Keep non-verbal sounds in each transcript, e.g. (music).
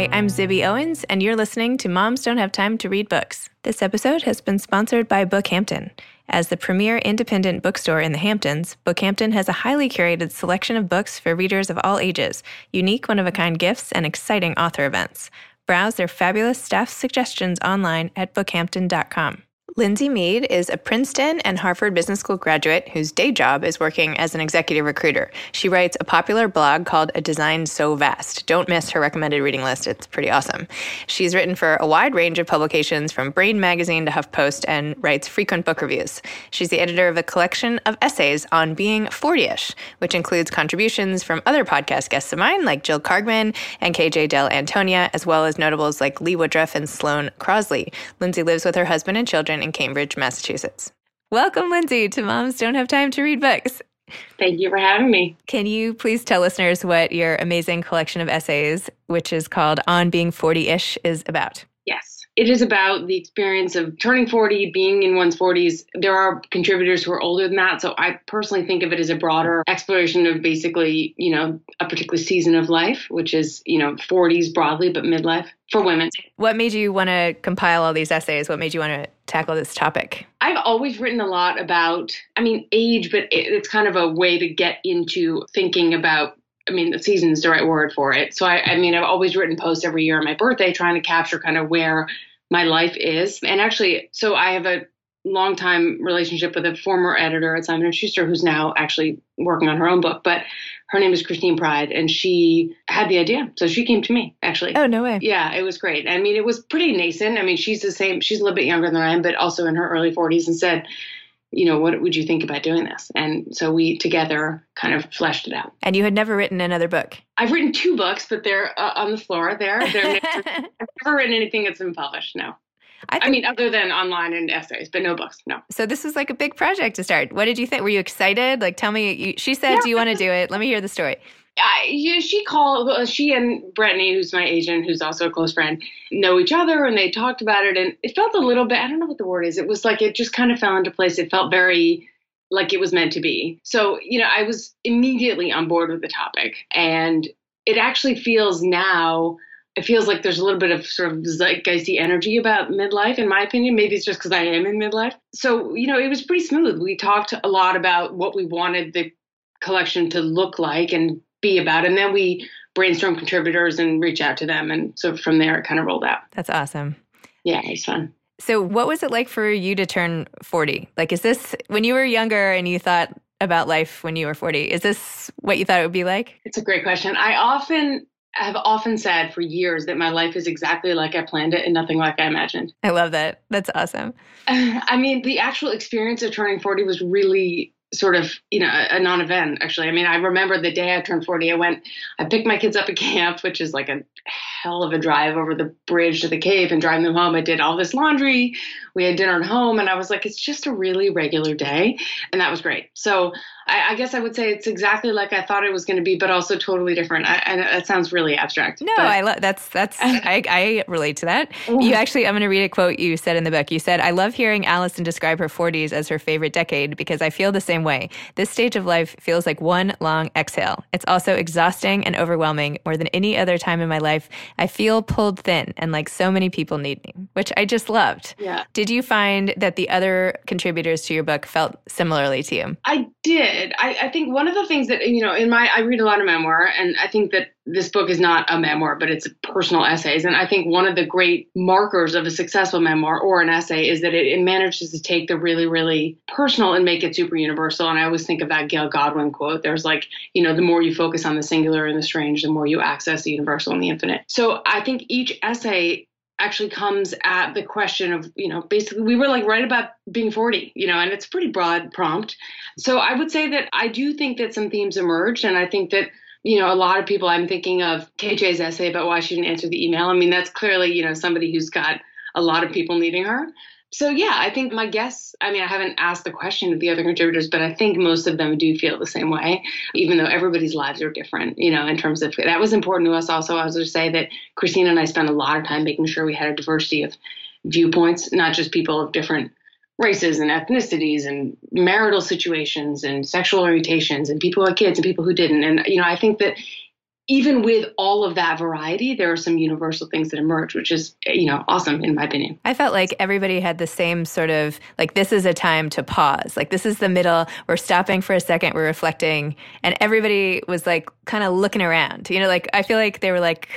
Hi, I'm Zibby Owens, and you're listening to Moms Don't Have Time to Read Books. This episode has been sponsored by Bookhampton. As the premier independent bookstore in the Hamptons, Bookhampton has a highly curated selection of books for readers of all ages, unique one of a kind gifts, and exciting author events. Browse their fabulous staff suggestions online at bookhampton.com. Lindsey Mead is a Princeton and Harvard Business School graduate whose day job is working as an executive recruiter. She writes a popular blog called A Design So Vast. Don't miss her recommended reading list, it's pretty awesome. She's written for a wide range of publications from Brain Magazine to HuffPost and writes frequent book reviews. She's the editor of a collection of essays on being 40 ish, which includes contributions from other podcast guests of mine like Jill Kargman and KJ Dell'Antonia, as well as notables like Lee Woodruff and Sloane Crosley. Lindsey lives with her husband and children in Cambridge, Massachusetts. Welcome, Lindsey, to Moms Don't Have Time to Read Books. Thank you for having me. Can you please tell listeners what your amazing collection of essays, which is called On Being 40 ish, is about? Yes. It is about the experience of turning 40, being in one's 40s. There are contributors who are older than that. So I personally think of it as a broader exploration of basically, you know, a particular season of life, which is, you know, 40s broadly, but midlife for women. What made you want to compile all these essays? What made you want to tackle this topic? I've always written a lot about, I mean, age, but it's kind of a way to get into thinking about I mean, the season's the right word for it. So I, I mean, I've always written posts every year on my birthday, trying to capture kind of where my life is. And actually, so I have a long time relationship with a former editor at Simon and Schuster, who's now actually working on her own book. But her name is Christine Pride, and she had the idea, so she came to me actually. Oh no way! Yeah, it was great. I mean, it was pretty nascent. I mean, she's the same. She's a little bit younger than I am, but also in her early 40s, and said you know, what would you think about doing this? And so we together kind of fleshed it out. And you had never written another book? I've written two books, but they're uh, on the floor there. They're (laughs) I've never written anything that's been published, no. I, I, mean, other than online and essays, but no books, no. So this was like a big project to start. What did you think? Were you excited? Like, tell me. You, she said, yeah, "Do you want to do it?" Let me hear the story. I, yeah, she called. She and Brittany, who's my agent, who's also a close friend, know each other, and they talked about it. And it felt a little bit. I don't know what the word is. It was like it just kind of fell into place. It felt very like it was meant to be. So you know, I was immediately on board with the topic, and it actually feels now. It feels like there's a little bit of sort of zeitgeisty energy about midlife, in my opinion. Maybe it's just because I am in midlife. So you know, it was pretty smooth. We talked a lot about what we wanted the collection to look like and be about. And then we brainstorm contributors and reach out to them. And so from there, it kind of rolled out. That's awesome. Yeah, it's fun. So, what was it like for you to turn 40? Like, is this when you were younger and you thought about life when you were 40? Is this what you thought it would be like? It's a great question. I often have often said for years that my life is exactly like I planned it and nothing like I imagined. I love that. That's awesome. (laughs) I mean, the actual experience of turning 40 was really sort of, you know, a, a non-event actually. I mean, I remember the day I turned 40, I went, I picked my kids up at camp, which is like a hell of a drive over the bridge to the cave and driving them home. I did all this laundry. We had dinner at home and I was like, it's just a really regular day. And that was great. So I, I guess I would say it's exactly like I thought it was going to be, but also totally different. I, and that sounds really abstract. No, but, I love that's that's (laughs) I, I relate to that. Mm-hmm. You actually, I'm going to read a quote you said in the book. You said, "I love hearing Allison describe her 40s as her favorite decade because I feel the same way. This stage of life feels like one long exhale. It's also exhausting and overwhelming more than any other time in my life. I feel pulled thin and like so many people need me, which I just loved. Yeah. Did you find that the other contributors to your book felt similarly to you? I did. I, I think one of the things that, you know, in my, I read a lot of memoir, and I think that this book is not a memoir, but it's personal essays. And I think one of the great markers of a successful memoir or an essay is that it, it manages to take the really, really personal and make it super universal. And I always think of that Gail Godwin quote. There's like, you know, the more you focus on the singular and the strange, the more you access the universal and the infinite. So I think each essay actually comes at the question of, you know, basically we were like right about being 40, you know, and it's pretty broad prompt. So I would say that I do think that some themes emerged. And I think that you know, a lot of people, I'm thinking of KJ's essay about why she didn't answer the email. I mean, that's clearly, you know, somebody who's got a lot of people needing her. So, yeah, I think my guess, I mean, I haven't asked the question of the other contributors, but I think most of them do feel the same way, even though everybody's lives are different, you know, in terms of that was important to us also. I was to say that Christina and I spent a lot of time making sure we had a diversity of viewpoints, not just people of different races and ethnicities and marital situations and sexual orientations and people who had kids and people who didn't. And, you know, I think that even with all of that variety, there are some universal things that emerge, which is, you know, awesome in my opinion. I felt like everybody had the same sort of like, this is a time to pause. Like, this is the middle. We're stopping for a second. We're reflecting. And everybody was like kind of looking around. You know, like, I feel like they were like,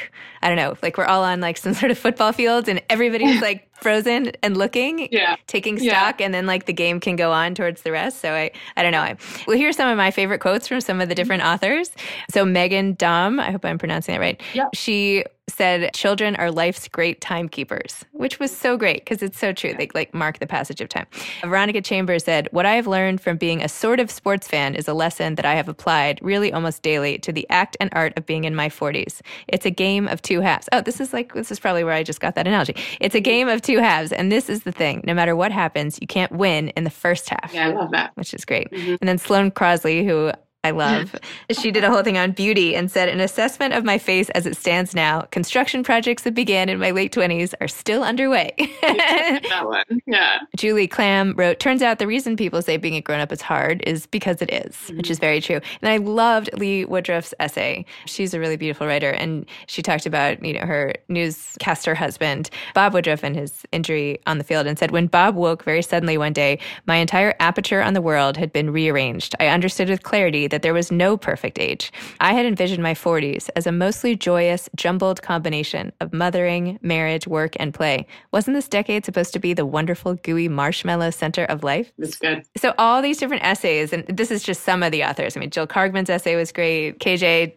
I don't know, like we're all on like some (laughs) sort of football field and everybody's (laughs) like frozen and looking, yeah. taking stock, yeah. and then like the game can go on towards the rest. So I, I don't know. I, well, here's some of my favorite quotes from some of the mm-hmm. different authors. So Meghan Daum, I hope I'm pronouncing that right. Yep. She said children are life's great timekeepers, which was so great because it's so true. They like mark the passage of time. Veronica Chambers said, What I have learned from being a sort of sports fan is a lesson that I have applied really almost daily to the act and art of being in my 40s. It's a game of two halves. Oh, this is like, this is probably where I just got that analogy. It's a game of two halves. And this is the thing no matter what happens, you can't win in the first half. Yeah, I love that. Which is great. Mm-hmm. And then Sloane Crosley, who I love. (laughs) she did a whole thing on beauty and said, an assessment of my face as it stands now, construction projects that began in my late 20s are still underway. (laughs) that one. Yeah. Julie Klam wrote, turns out the reason people say being a grown up is hard is because it is, mm-hmm. which is very true. And I loved Lee Woodruff's essay. She's a really beautiful writer. And she talked about, you know, her newscaster husband, Bob Woodruff, and his injury on the field and said, when Bob woke very suddenly one day, my entire aperture on the world had been rearranged. I understood with clarity that there was no perfect age. I had envisioned my 40s as a mostly joyous, jumbled combination of mothering, marriage, work, and play. Wasn't this decade supposed to be the wonderful, gooey marshmallow center of life? That's good. So, all these different essays, and this is just some of the authors. I mean, Jill Kargman's essay was great. KJ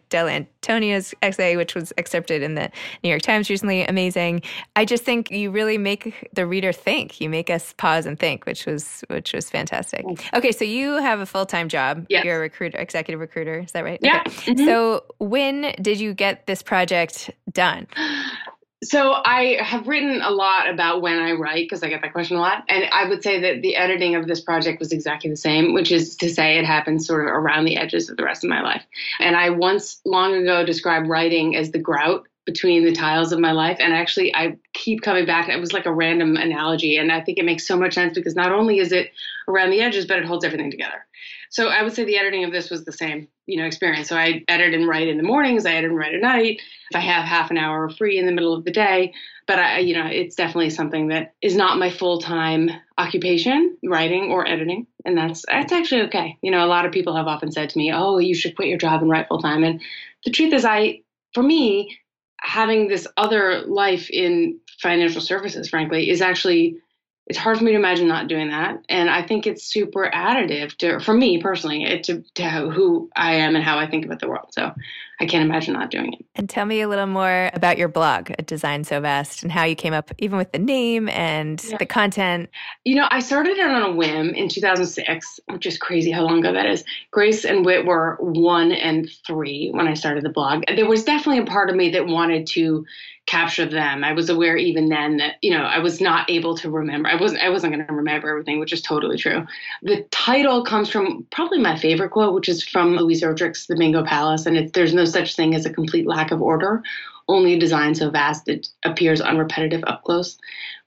Dell'Antonia's essay, which was accepted in the New York Times recently, amazing. I just think you really make the reader think. You make us pause and think, which was which was fantastic. Okay, so you have a full time job. Yes. You're a recruiter executive recruiter. Is that right? Yeah. Okay. Mm-hmm. So when did you get this project done? (gasps) (gasps) So I have written a lot about when I write because I get that question a lot. And I would say that the editing of this project was exactly the same, which is to say it happened sort of around the edges of the rest of my life. And I once long ago described writing as the grout between the tiles of my life. And actually, I keep coming back. It was like a random analogy. And I think it makes so much sense because not only is it around the edges, but it holds everything together. So I would say the editing of this was the same, you know, experience. So I edit and write in the mornings, I edit and write at night. If I have half an hour free in the middle of the day, but I, you know, it's definitely something that is not my full time occupation, writing or editing, and that's that's actually okay. You know, a lot of people have often said to me, "Oh, you should quit your job and write full time." And the truth is, I, for me, having this other life in financial services, frankly, is actually it's hard for me to imagine not doing that. And I think it's super additive to, for me personally, it, to, to who I am and how I think about the world. So I can't imagine not doing it. And tell me a little more about your blog, Design So Vast, and how you came up even with the name and yeah. the content. You know, I started it on a whim in 2006, which is crazy how long ago that is. Grace and Wit were one and three when I started the blog. There was definitely a part of me that wanted to capture them. I was aware even then that, you know, I was not able to remember. I wasn't I wasn't going to remember everything, which is totally true. The title comes from probably my favorite quote, which is from Louise Erdrich's The Bingo Palace, and it's there's no such thing as a complete lack of order, only a design so vast it appears unrepetitive up close,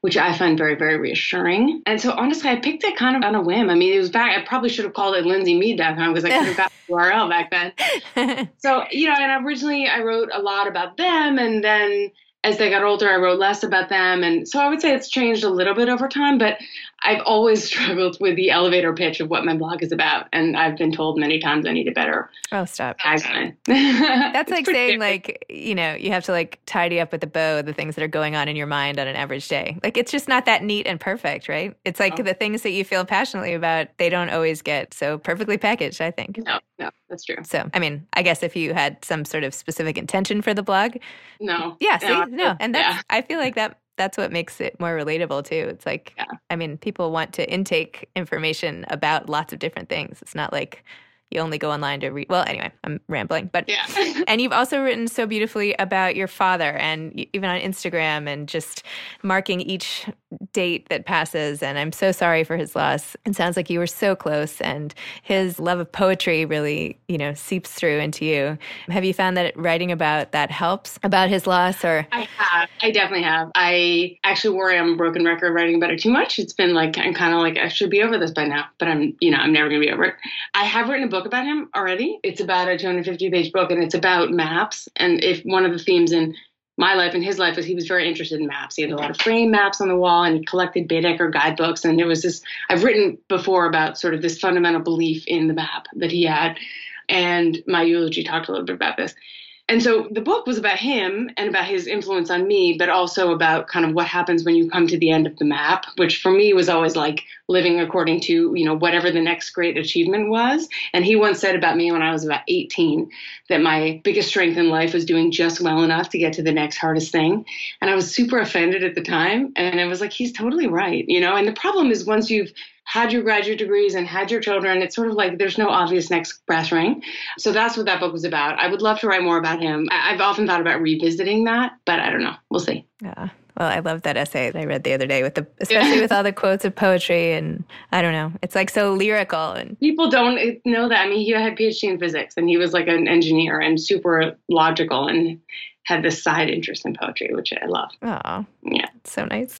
which I find very, very reassuring. And so honestly, I picked it kind of on a whim. I mean, it was back, I probably should have called it lindseymead.com because I could have got the URL back then. (laughs) so, you know, and originally I wrote a lot about them and then as they got older, I wrote less about them. And so I would say it's changed a little bit over time, but I've always (laughs) struggled with the elevator pitch of what my blog is about. And I've been told many times I need a better oh, stop. tagline. (laughs) That's like saying, like, you know, you have to like tidy up with a bow the things that are going on in your mind on an average day. Like, it's just not that neat and perfect, right? It's like oh. the things that you feel passionately about, they don't always get so perfectly packaged, I think. No, no, that's true. So, I mean, I guess if you had some sort of specific intention for the blog. No. Yeah, see, no. no. And that's, yeah. I feel like that that's what makes it more relatable too. It's like, yeah. I mean, people want to intake information about lots of different things. It's not like you only go online to read. Well, anyway, I'm rambling, but yeah. (laughs) and you've also written so beautifully about your father, and even on Instagram, and just marking each date that passes. And I'm so sorry for his loss. It sounds like you were so close, and his love of poetry really, you know, seeps through into you. Have you found that writing about that helps about his loss, or I have, I definitely have. I actually worry I'm a broken record writing about it too much. It's been like I'm kind of like I should be over this by now, but I'm, you know, I'm never gonna be over it. I have written a book book about him already. It's about a 250 page book and it's about maps. And if one of the themes in my life and his life was he was very interested in maps. He had a lot of frame maps on the wall and he collected Baedeker guidebooks. And there was this, I've written before about sort of this fundamental belief in the map that he had. And my eulogy talked a little bit about this. And so the book was about him and about his influence on me, but also about kind of what happens when you come to the end of the map, which for me was always like living according to, you know, whatever the next great achievement was. And he once said about me when I was about 18 that my biggest strength in life was doing just well enough to get to the next hardest thing. And I was super offended at the time. And I was like, he's totally right, you know? And the problem is once you've had your graduate degrees and had your children. It's sort of like there's no obvious next brass ring. So that's what that book was about. I would love to write more about him. I've often thought about revisiting that, but I don't know. We'll see. Yeah. Well, I love that essay that I read the other day with the especially yeah. with (laughs) all the quotes of poetry and I don't know. It's like so lyrical and people don't eh, know that. I mean, he had PhD in physics and he was like an engineer and super logical and had this side interest in poetry, which I love. Oh, yeah, so nice.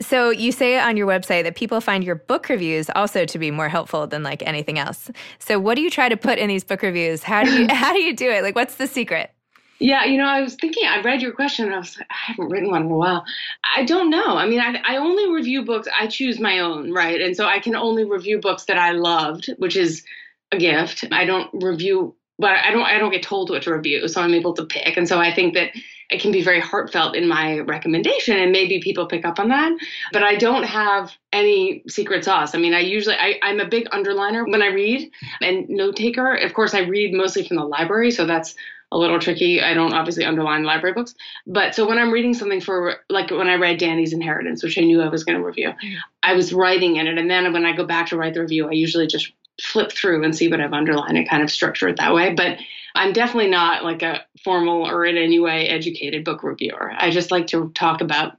So you say on your website that people find your book reviews also to be more helpful than like anything else. So what do you try to put in these book reviews? How do you (laughs) how do you do it? Like what's the secret? Yeah, you know, I was thinking, I read your question and I was like, I haven't written one in a while. I don't know. I mean, I, I only review books, I choose my own, right? And so I can only review books that I loved, which is a gift. I don't review, but I don't, I don't get told what to review. So I'm able to pick. And so I think that it can be very heartfelt in my recommendation and maybe people pick up on that but i don't have any secret sauce i mean i usually I, i'm a big underliner when i read and note taker of course i read mostly from the library so that's a little tricky. I don't obviously underline library books, but so when I'm reading something for like when I read Dani's Inheritance, which I knew I was going to review, mm-hmm. I was writing in it, and then when I go back to write the review, I usually just flip through and see what I've underlined and kind of structure it that way. But I'm definitely not like a formal or in any way educated book reviewer. I just like to talk about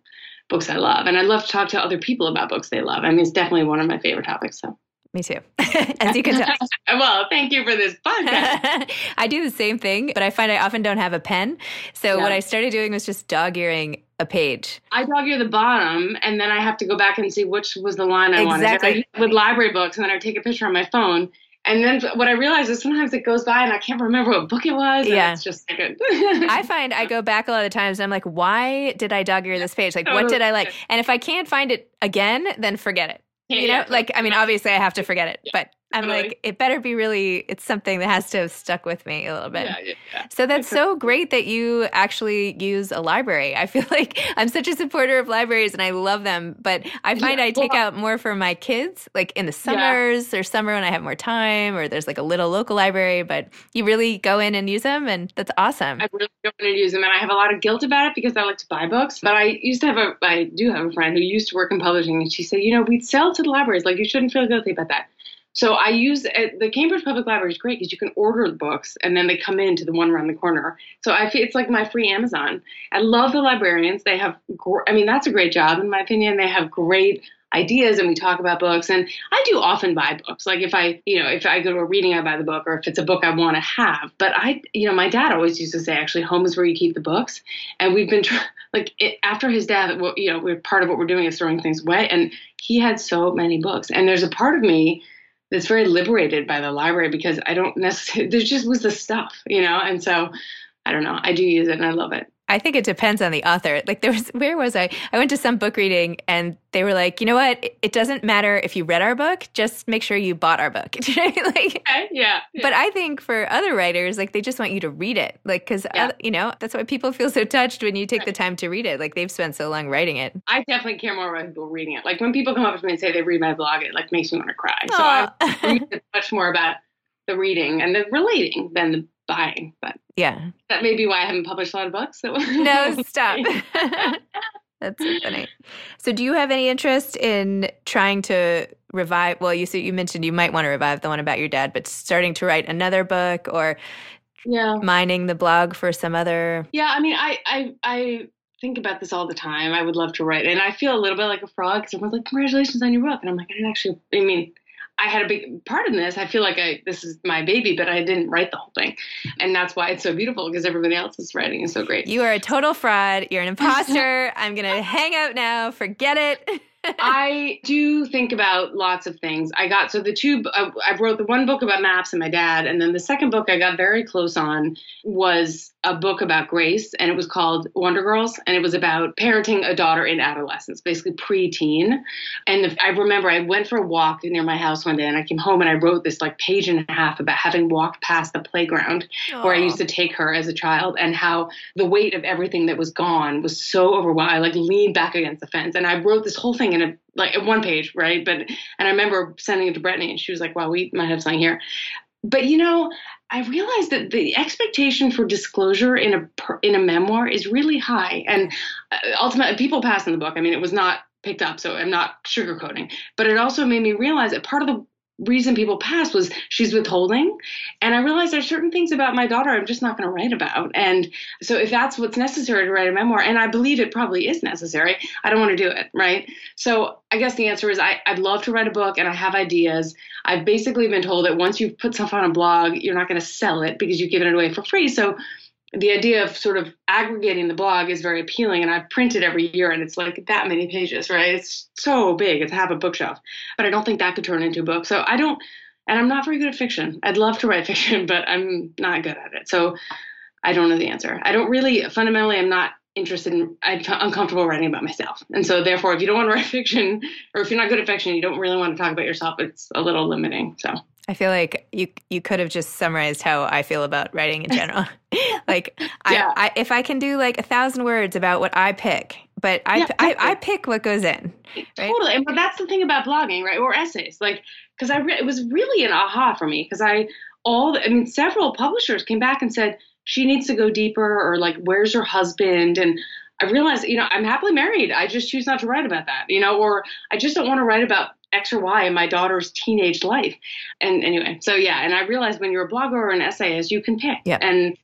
books I love, and I love to talk to other people about books they love. I mean, it's definitely one of my favorite topics. So. Me too, (laughs) as you can tell. (laughs) well, thank you for this podcast. (laughs) I do the same thing, but I find I often don't have a pen. So yeah. what I started doing was just dog earing a page. I dog ear the bottom, and then I have to go back and see which was the line I exactly. wanted. I, with library books, and then I take a picture on my phone. And then what I realize is sometimes it goes by and I can't remember what book it was. yeah. It's just good. (laughs) I find I go back a lot of times and I'm like, why did I dog ear this page? Like, what did I like? And if I can't find it again, then forget it you know, like I mean, obviously I have to forget it, yeah. but I'm totally. like, it better be really. It's something that has to have stuck with me a little bit. Yeah, yeah, yeah. So that's so great that you actually use a library. I feel (laughs) like I'm such a supporter of libraries and I love them, but I find I take well, out more for my kids, like in the summers or summer when I have more time, or there's like a little local library. But you really go in and use them, and that's awesome. I really go in and use them, and I have a lot of guilt about it because I like to buy books. But I used to have a, I do have a friend who used to work in publishing, and she said, you know, we'd sell to the libraries. Like you shouldn't feel guilty about that. So I use uh, the Cambridge Public Library is great because you can order the books and then they come in to the one around the corner. So I feel it's like my free Amazon. I love the librarians. They have, I mean, that's a great job in my opinion. They have great ideas and we talk about books and I do often buy books. Like if I, you know, if I go to a reading, I buy the book or if it's a book I want to have. But I, you know, my dad always used to say actually home is where you keep the books. And we've been (laughs) like it, after his death, you know, we're part of what we're doing is throwing things away. And he had so many books. And there's a part of me that's very liberated by the library because I don't necessarily, (laughs) there just was the stuff, you know? And so I don't know. I do use it and I love it. I think it depends on the author. Like there was, where was I? I went to some book reading and they were like, you know what? It doesn't matter if you read our book, just make sure you bought our book. (laughs) like, okay, yeah, yeah, But I think for other writers, like they just want you to read it. Like, cause yeah. you know, that's why people (laughs) feel so touched when you take right. the time to read it. Like they've spent so long writing it. I definitely care more about people reading it. Like when people come up to me and say they read my blog, it like makes me want to cry. Aww. So I'm (laughs) much more about the reading and the relating than the buying. But yeah, that may be why I haven't published a lot of books. So. no, (laughs) stop. (laughs) That's so funny. So, do you have any interest in trying to revive? Well, you said you mentioned you might want to revive the one about your dad, but starting to write another book or yeah, mining the blog for some other. Yeah, I mean, I I I think about this all the time. I would love to write, and I feel a little bit like a fraud because everyone's like, "Congratulations on your book," and I'm like, I didn't actually. I mean, I had a big part in this. I feel like I this is my baby, but I didn't write the whole thing, and that's why it's so beautiful because everybody else is writing is so great. You are a total fraud. You're an imposter. I'm gonna hang out now. Forget it. (laughs) (laughs) I do think about lots of things. I got so the two uh, I wrote the one book about maps and my dad, and then the second book I got very close on was a book about Grace, and it was called Wonder Girls, and it was about parenting a daughter in adolescence, basically preteen. And the, I remember I went for a walk near my house one day, and I came home and I wrote this like page and a half about having walked past the playground Aww. where I used to take her as a child, and how the weight of everything that was gone was so overwhelming. I like leaned back against the fence, and I wrote this whole thing in a like one page, right? But and I remember sending it to Brittany, and she was like, "Wow, we might have something here." but you know, I realized that the expectation for disclosure in a in a memoir is really high, and uh, ultimately, people pass in the book. I mean, it was not picked up, so I'm not sugarcoating. But it also made me realize that part of the reason people pass was she's withholding. And I realized there's certain things about my daughter I'm just not going to write about. And so if that's what's necessary to write a memoir, and I believe it probably is necessary, I don't want to do it, right? So I guess the answer is I, I'd love to write a book and I have ideas. I've basically been told that once you put stuff on a blog, you're not going to sell it because you've given it away for free. So the idea of sort of aggregating the blog is very appealing and I've printed every year and it's like that many pages, right? It's so big, it's half a bookshelf. But I don't think that could turn into a book. So I don't and I'm not very good at fiction. I'd love to write (laughs) fiction, but I'm not good at it. So I don't know the answer. I don't really fundamentally I'm not interested in I'm uncomfortable writing about myself. And so therefore if you don't want to write (laughs) fiction or if you're not good at fiction, you don't really want to talk about yourself, it's a little limiting. So I feel like you you could have just summarized how I feel about writing in (laughs) general. (laughs) like Yeah. I, I if I can do like a thousand words about what I pick, but I, Yeah, I, I pick what goes in. Right? Totally. And but that's the thing about blogging, right? Or essays. Like, because I re- it was really an aha for me because I all the, I mean several publishers came back and said she needs to go deeper or like where's her husband and I realized you know I'm happily married. I just choose not to write about that, you know, or I just don't want to write about X or Y in my daughter's teenage life. And anyway, so yeah, and I realized when you're a blogger or an essayist, you can pick. Yeah. And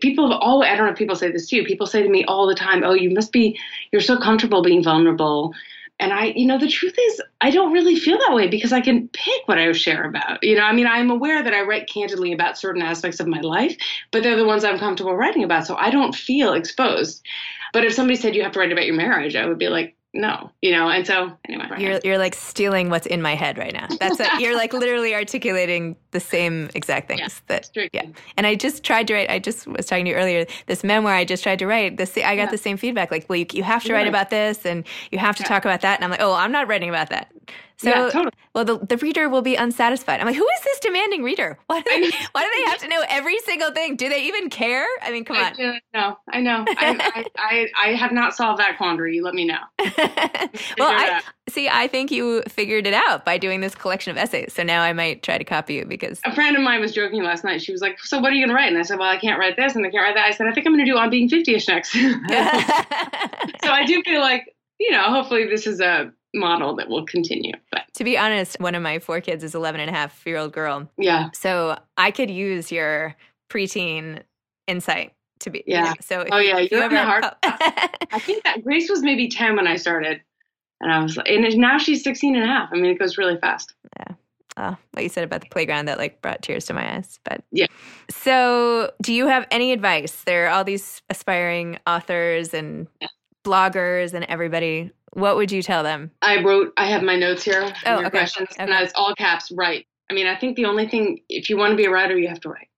people have always, I don't know if people say this to you, people say to me all the time, oh, you must be, you're so comfortable being vulnerable. And I, you know, the truth is, I don't really feel that way because I can pick what I share about. You know, I mean, I'm aware that I write candidly about certain aspects of my life, but they're the ones I'm comfortable writing about. So I don't feel exposed. But if somebody said you have to write about your marriage, I would be like, no, you know. And so anyway, You're you're like stealing what's in my head right now. That's a, you're like literally articulating the same exact things Yeah, that strictly. yeah. And I just tried to write. I just was talking to you earlier. This memoir I just tried to write. This I got Yeah. the same feedback. Like, well, you, you have to write about this and you have to talk about that. And I'm like, oh, I'm not writing about that. So, Yeah, totally. well, the, the reader will be unsatisfied. I'm like, who is this demanding reader? (laughs) Why do they, why do they have to know every single thing? Do they even care? I mean, come I on. no, I know. I, I, (laughs) I, I have not solved that quandary. You let me know. (laughs) well, I see. I think you figured it out by doing this collection of essays. So now I might try to copy you because A friend of mine was joking last night. She was like, "So what are you going to write?" And I said, "Well, I can't write this and I can't write that." I said, "I think I'm going to do on being 50ish next." so I do feel like, you know, hopefully this is a model that will continue. But to be honest, one of my four kids is 11 and a half year old girl. yeah, So I could use your preteen insight to be. you Yeah. know, so Oh, yeah, you in the heart- (laughs) I think that Grace was maybe 10 when I started. And I was like, and now she's 16 and a half. I mean, it goes really fast. Yeah. Oh, what you said about the playground that like brought tears to my eyes. But Yeah. So do you have any advice? There are all these aspiring authors and Yeah. Bloggers and everybody. What would you tell them? I wrote, I have my notes here. Oh, your okay. questions. And Okay. it's all caps, right. I mean, I think the only thing, if you want to be a writer, you have to write.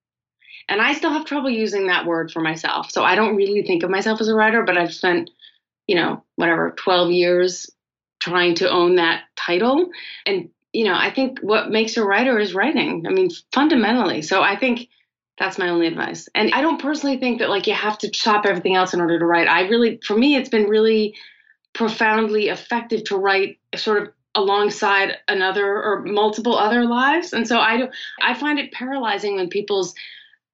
And I still have trouble using that word for myself. So I don't really think of myself as a writer, but I've spent, you know, whatever, 12 years trying to own that title. And, you know, I think what makes a writer is writing. I mean, fundamentally. So I think that's my only advice. And I don't personally think that like you have to chop everything else in order to write. I really, for me, it's been really profoundly effective to write sort of alongside another or multiple other lives. And so I do I find it paralyzing when people's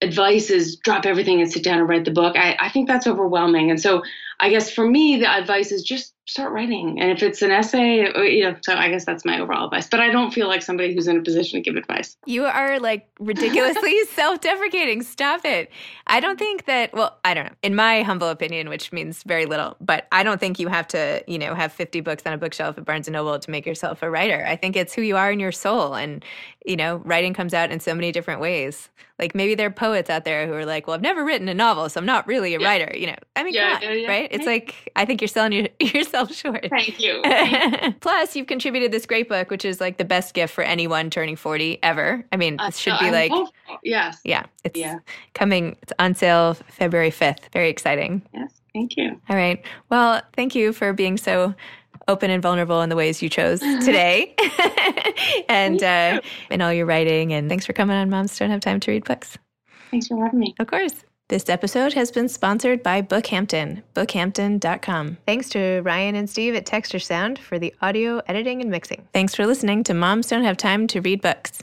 advice is drop everything and sit down and write the book. I, I think that's overwhelming. And so I guess for me the advice is just start writing. And if it's an essay, uh, you know, so I guess that's my overall advice. But I don't feel like somebody who's in a position to give advice. You are like ridiculously (laughs) self deprecating. Stop it. I don't think that, well, I don't know. In my humble opinion, which means very little, but I don't think you have to, you know, have 50 books on a bookshelf at Barnes and Noble to make yourself a writer. I think it's who you are in your soul. And, you know, writing comes out in so many different ways. Like maybe there are poets out there who are like, well, I've never written a novel, so I'm not really a writer. You know, I mean, Yeah, yeah, yeah. right? It's like, I think you're selling your, (laughs) yourself (laughs) short. Thank you. (laughs) Plus, you've contributed this great book, which is like the best gift for anyone turning 40 ever. I mean, this should Uh, be I'm like, hopeful. yes. yeah, it's Yeah. coming. It's on sale February 5th. Very exciting. Yes. Thank you. All right. Well, thank you for being so open and vulnerable in the ways you chose (laughs) today and uh, in all your writing. And thanks for coming on Moms Don't Have Time to Read Books. Thanks for having me. Of course. This episode has been sponsored by Bookhampton, bookhampton.com. Thanks to Ryan and Steve at Texture Sound for the audio editing and mixing. Thanks for listening to Moms Don't Have Time to Read Books.